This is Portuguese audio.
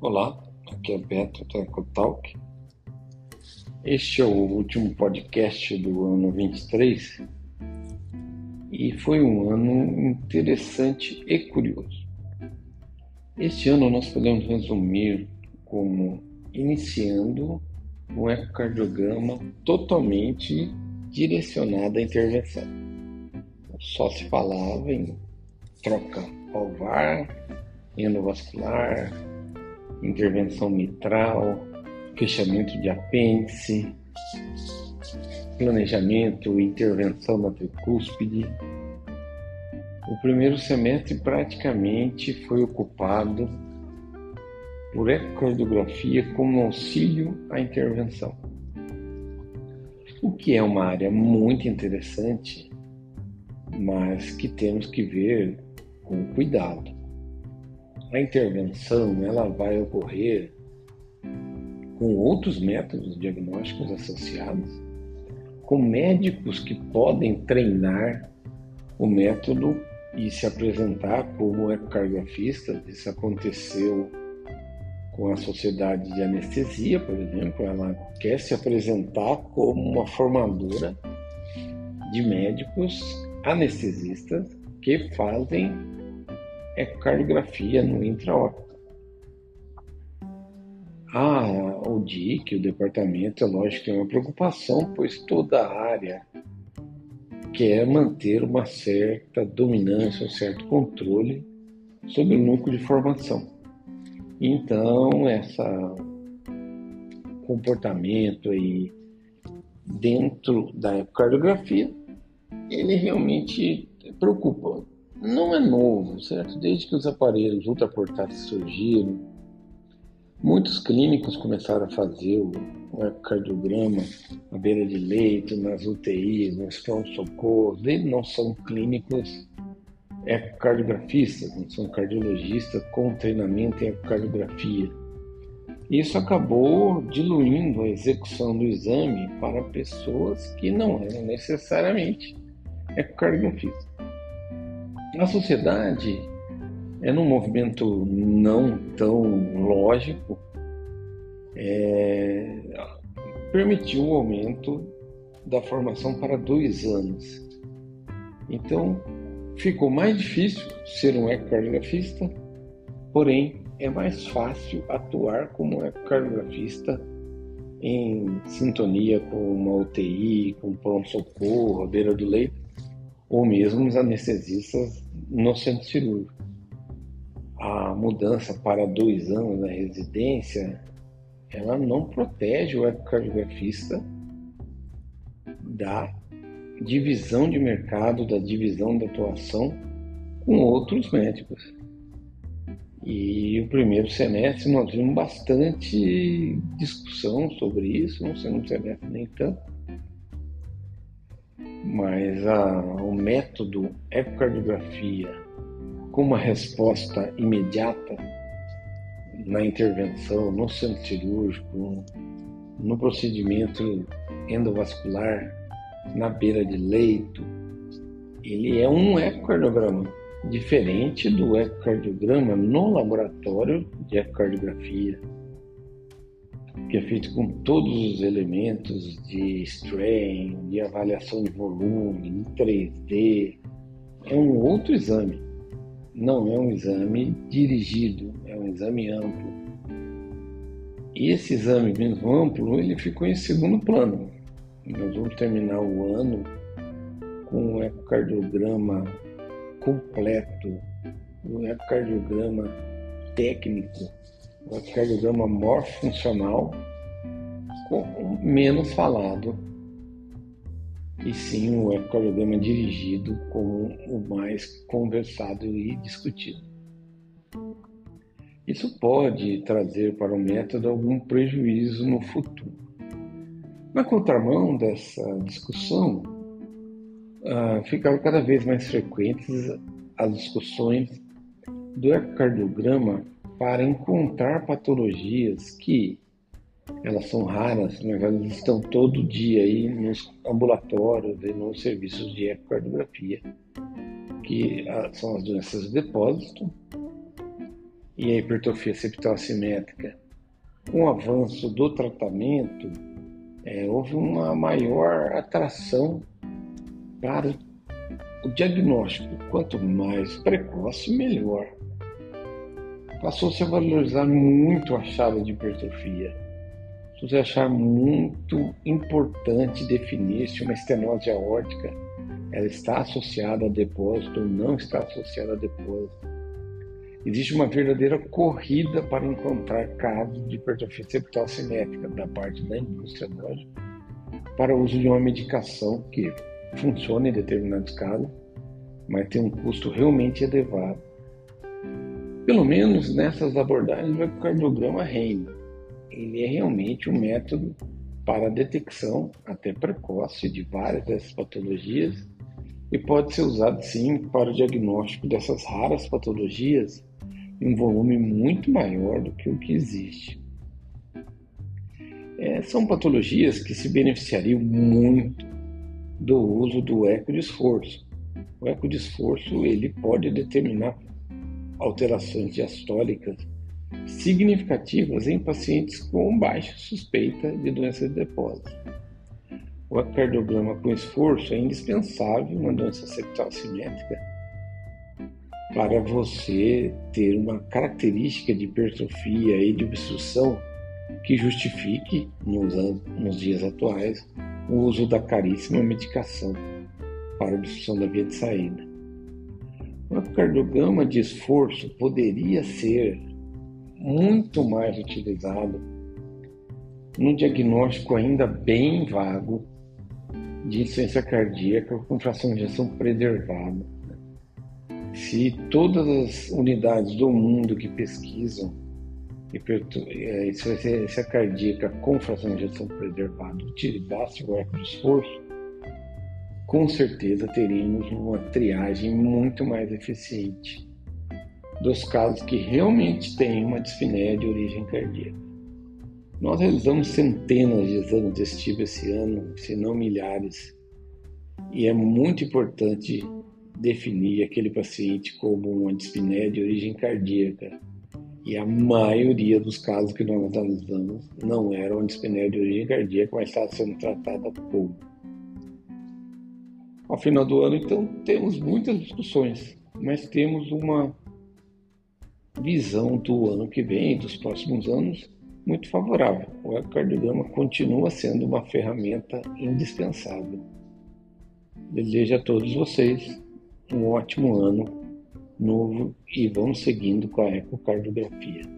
Olá, aqui é Beto da Ecotalk. Este é o último podcast do ano 23 e foi um ano interessante e curioso. Este ano nós podemos resumir como iniciando um ecocardiograma totalmente direcionado à intervenção. Só se falava em troca valvar, endovascular, intervenção mitral, fechamento de apêndice, planejamento e intervenção na tricúspide. O primeiro semestre praticamente foi ocupado por ecocardiografia como auxílio à intervenção, o que é uma área muito interessante, mas que temos que ver com cuidado a intervenção ela vai ocorrer com outros métodos diagnósticos associados, com médicos que podem treinar o método e se apresentar como ecocardiografista. Isso aconteceu com a Sociedade de Anestesia, por exemplo. Ela quer se apresentar como uma formadora de médicos anestesistas que fazem ecocardiografia no intraóptico. Ah, o DIC, o departamento, é lógico que é uma preocupação, pois toda a área quer manter uma certa dominância, um certo controle sobre o núcleo de formação. Então, esse comportamento aí dentro da ecocardiografia, ele realmente preocupa não é novo, certo? Desde que os aparelhos ultraportáteis surgiram, muitos clínicos começaram a fazer o, ecocardiograma à beira de leito, nas UTIs, nos pronto-socorros. Eles não são clínicos ecocardiografistas, não são cardiologistas com treinamento em ecocardiografia. Isso acabou diluindo a execução do exame para pessoas que não eram necessariamente ecocardiografistas. A sociedade é num movimento não tão lógico, é, permitiu o aumento da formação para dois anos. Então, ficou mais difícil ser um ecocardiografista, porém é mais fácil atuar como ecocardiografista em sintonia com uma UTI, com pronto-socorro, à beira do leito, ou mesmo os anestesistas no centro cirúrgico. A mudança para dois anos na residência, ela não protege o ecocardiografista da divisão de mercado, da divisão de atuação com outros médicos. E o primeiro semestre nós vimos bastante discussão sobre isso, não sendo um semestre nem tanto, mas a, o método ecocardiografia com uma resposta imediata na intervenção, no centro cirúrgico, no procedimento endovascular, na beira de leito, ele é um ecocardiograma diferente do ecocardiograma no laboratório de ecocardiografia que é feito com todos os elementos de strain, de avaliação de volume, em 3D. É um outro exame. Não é um exame dirigido, é um exame amplo. E esse exame mesmo amplo, ele ficou em segundo plano. Nós vamos terminar o ano com um ecocardiograma completo, um ecocardiograma técnico o ecocardiograma morfuncional menos falado e sim o ecocardiograma dirigido como o mais conversado e discutido. Isso pode trazer para o método algum prejuízo no futuro. Na contramão dessa discussão, uh, ficaram cada vez mais frequentes as discussões do ecocardiograma para encontrar patologias que elas são raras, mas elas estão todo dia aí nos ambulatórios e nos serviços de ecocardiografia, que ah, são as doenças de depósito e a hipertrofia septal assimétrica, com o avanço do tratamento, é, houve uma maior atração para o diagnóstico. Quanto mais precoce, melhor. Passou-se a valorizar muito a chave de hipertrofia. A achar muito importante definir se uma estenose aórtica ela está associada a depósito ou não está associada a depósito. Existe uma verdadeira corrida para encontrar casos de hipertrofia septal simétrica da parte da indústria hoje para o uso de uma medicação que funciona em determinados casos, mas tem um custo realmente elevado. Pelo menos nessas abordagens, o ecocardiograma reina. Ele é realmente um método para detecção até precoce de várias dessas patologias e pode ser usado sim para o diagnóstico dessas raras patologias em um volume muito maior do que o que existe. É, são patologias que se beneficiariam muito do uso do eco de esforço. O eco de esforço ele pode determinar alterações diastólicas significativas em pacientes com baixa suspeita de doença de depósito. O ecocardiograma com esforço é indispensável na doença septal simétrica para você ter uma característica de hipertrofia e de obstrução que justifique, nos, nos dias atuais, o uso da caríssima medicação para obstrução da via de saída. O ecocardiograma de esforço poderia ser muito mais utilizado num diagnóstico ainda bem vago de insuficiência cardíaca com fração de ejeção preservada. Se todas as unidades do mundo que pesquisam é, insuficiência cardíaca com fração de ejeção preservada utilizasse o eco de esforço, com certeza teríamos uma triagem muito mais eficiente dos casos que realmente têm uma dispneia de origem cardíaca. Nós realizamos centenas de exames desse tipo esse ano, se não milhares, e é muito importante definir aquele paciente como uma dispneia de origem cardíaca. E a maioria dos casos que nós analisamos não eram dispneia de origem cardíaca, mas estava sendo tratada pouco. Ao final do ano, então, temos muitas discussões, mas temos uma visão do ano que vem, dos próximos anos, muito favorável. O ecocardiograma continua sendo uma ferramenta indispensável. Desejo a todos vocês um ótimo ano novo e vamos seguindo com a ecocardiografia.